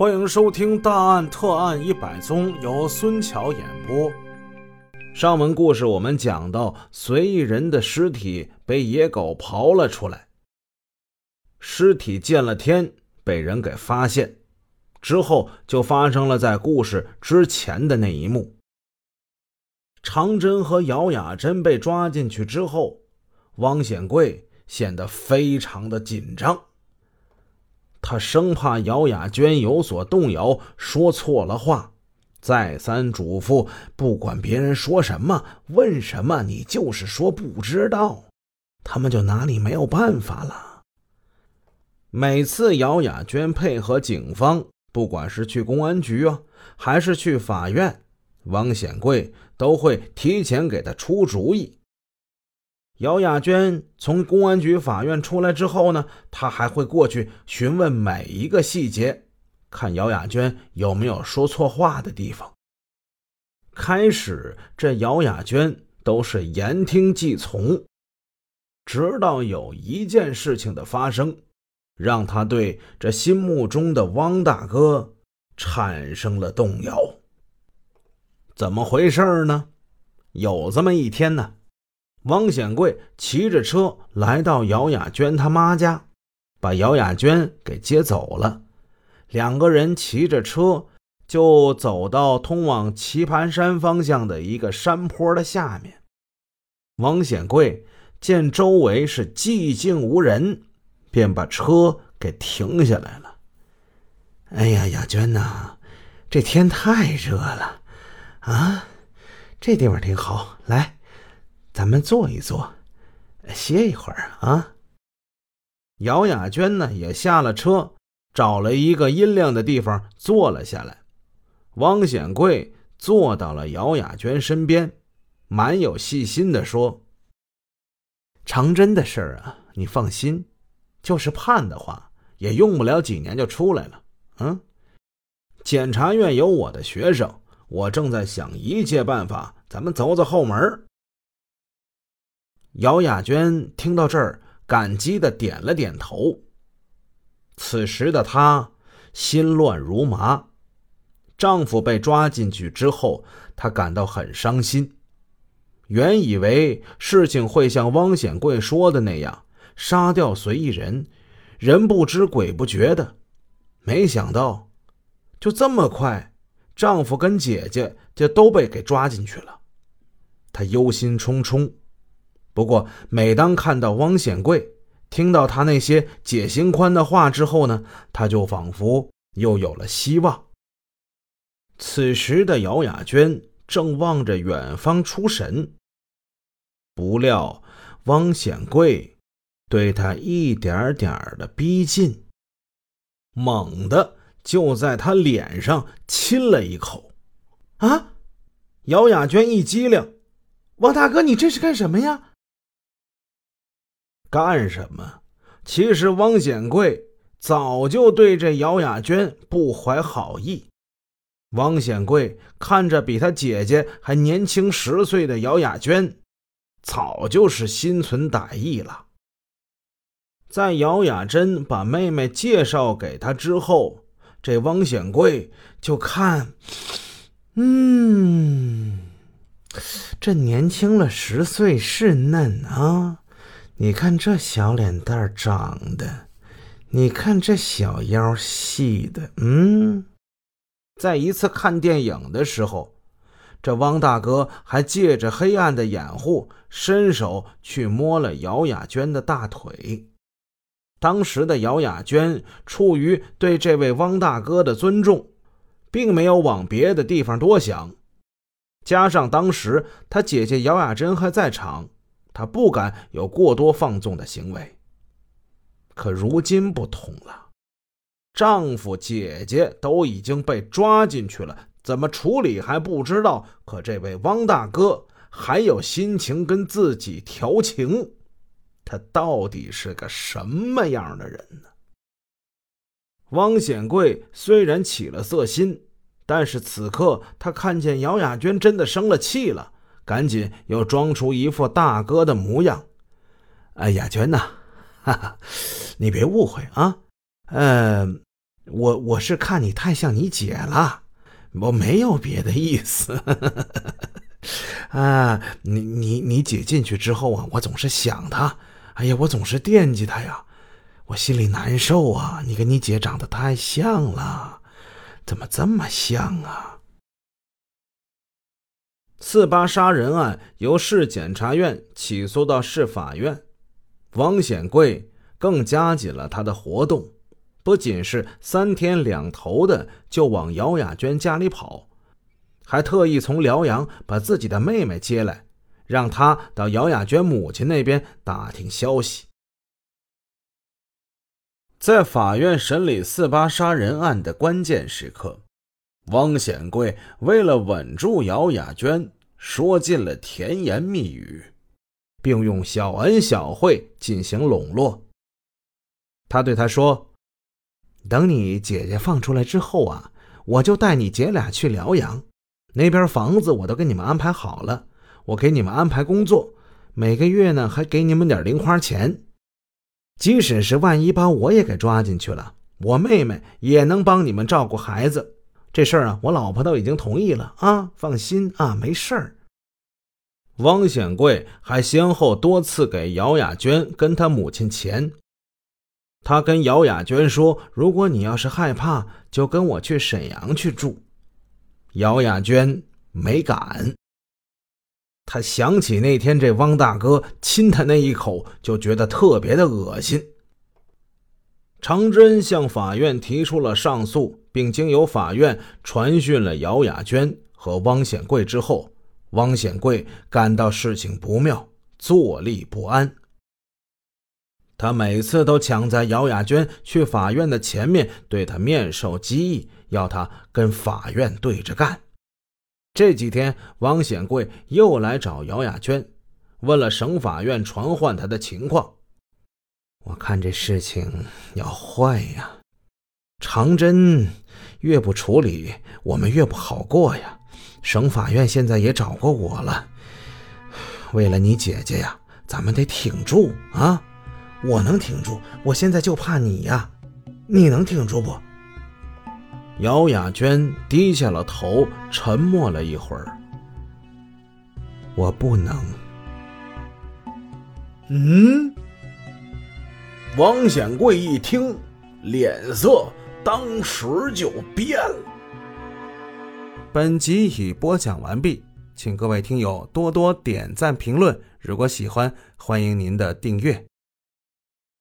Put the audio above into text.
欢迎收听《大案特案一百宗》，由孙桥演播。上文故事我们讲到，随意人的尸体被野狗刨了出来，尸体见了天，被人给发现。之后就发生了在故事之前的那一幕。长珍和姚雅珍被抓进去之后，汪显贵显得非常的紧张。他生怕姚雅娟有所动摇，说错了话，再三嘱咐：不管别人说什么、问什么，你就是说不知道，他们就拿你没有办法了。每次姚雅娟配合警方，不管是去公安局啊，还是去法院，汪显贵都会提前给他出主意。姚雅娟从公安局、法院出来之后呢，他还会过去询问每一个细节，看姚雅娟有没有说错话的地方。开始，这姚雅娟都是言听计从，直到有一件事情的发生，让他对这心目中的汪大哥产生了动摇。怎么回事呢？有这么一天呢。汪显贵骑着车来到姚雅娟他妈家，把姚雅娟给接走了。两个人骑着车就走到通往棋盘山方向的一个山坡的下面。汪显贵见周围是寂静无人，便把车给停下来了。哎呀，雅娟呐，这天太热了啊！这地方挺好，来。咱们坐一坐，歇一会儿啊。姚雅娟呢也下了车，找了一个阴凉的地方坐了下来。汪显贵坐到了姚雅娟身边，蛮有细心的说：“长真的事儿啊，你放心，就是判的话，也用不了几年就出来了。嗯，检察院有我的学生，我正在想一切办法，咱们走走后门。”姚雅娟听到这儿，感激的点了点头。此时的她心乱如麻，丈夫被抓进去之后，她感到很伤心。原以为事情会像汪显贵说的那样，杀掉随意人，人不知鬼不觉的，没想到就这么快，丈夫跟姐姐就都被给抓进去了。她忧心忡忡。不过，每当看到汪显贵，听到他那些解心宽的话之后呢，他就仿佛又有了希望。此时的姚雅娟正望着远方出神，不料汪显贵对她一点点的逼近，猛地就在她脸上亲了一口。啊！姚雅娟一激灵：“汪大哥，你这是干什么呀？”干什么？其实汪显贵早就对这姚雅娟不怀好意。汪显贵看着比他姐姐还年轻十岁的姚雅娟，早就是心存歹意了。在姚雅珍把妹妹介绍给他之后，这汪显贵就看，嗯，这年轻了十岁是嫩啊。你看这小脸蛋儿长的，你看这小腰细的，嗯，在一次看电影的时候，这汪大哥还借着黑暗的掩护，伸手去摸了姚雅娟的大腿。当时的姚雅娟出于对这位汪大哥的尊重，并没有往别的地方多想，加上当时他姐姐姚雅珍还在场。她不敢有过多放纵的行为。可如今不同了，丈夫、姐姐都已经被抓进去了，怎么处理还不知道。可这位汪大哥还有心情跟自己调情，他到底是个什么样的人呢？汪显贵虽然起了色心，但是此刻他看见姚雅娟真的生了气了。赶紧又装出一副大哥的模样。哎，雅娟呐，哈哈，你别误会啊。呃，我我是看你太像你姐了，我没有别的意思。啊，你你你姐进去之后啊，我总是想她，哎呀，我总是惦记她呀，我心里难受啊。你跟你姐长得太像了，怎么这么像啊？四八杀人案由市检察院起诉到市法院，王显贵更加紧了他的活动，不仅是三天两头的就往姚雅娟家里跑。还特意从辽阳把自己的妹妹接来，让她到姚雅娟母亲那边打听消息。在法院审理四八杀人案的关键时刻，汪显贵为了稳住姚雅娟，说尽了甜言蜜语，并用小恩小惠进行笼络。他对她说：“等你姐姐放出来之后啊，我就带你姐俩去辽阳。”那边房子我都给你们安排好了，我给你们安排工作，每个月呢还给你们点零花钱。即使是万一把我也给抓进去了，我妹妹也能帮你们照顾孩子。这事儿啊，我老婆都已经同意了啊，放心啊，没事儿。汪显贵还先后多次给姚雅娟跟他母亲钱，他跟姚雅娟说：“如果你要是害怕，就跟我去沈阳去住。”姚雅娟没敢。她想起那天这汪大哥亲她那一口，就觉得特别的恶心。长真向法院提出了上诉，并经由法院传讯了姚雅娟和汪显贵之后，汪显贵感到事情不妙，坐立不安。他每次都抢在姚雅娟去法院的前面，对她面授机宜。要他跟法院对着干。这几天，汪显贵又来找姚雅娟，问了省法院传唤他的情况。我看这事情要坏呀！长针越不处理，我们越不好过呀。省法院现在也找过我了，为了你姐姐呀，咱们得挺住啊！我能挺住，我现在就怕你呀，你能挺住不？姚雅娟低下了头，沉默了一会儿。我不能。嗯。王显贵一听，脸色当时就变了。本集已播讲完毕，请各位听友多多点赞评论。如果喜欢，欢迎您的订阅。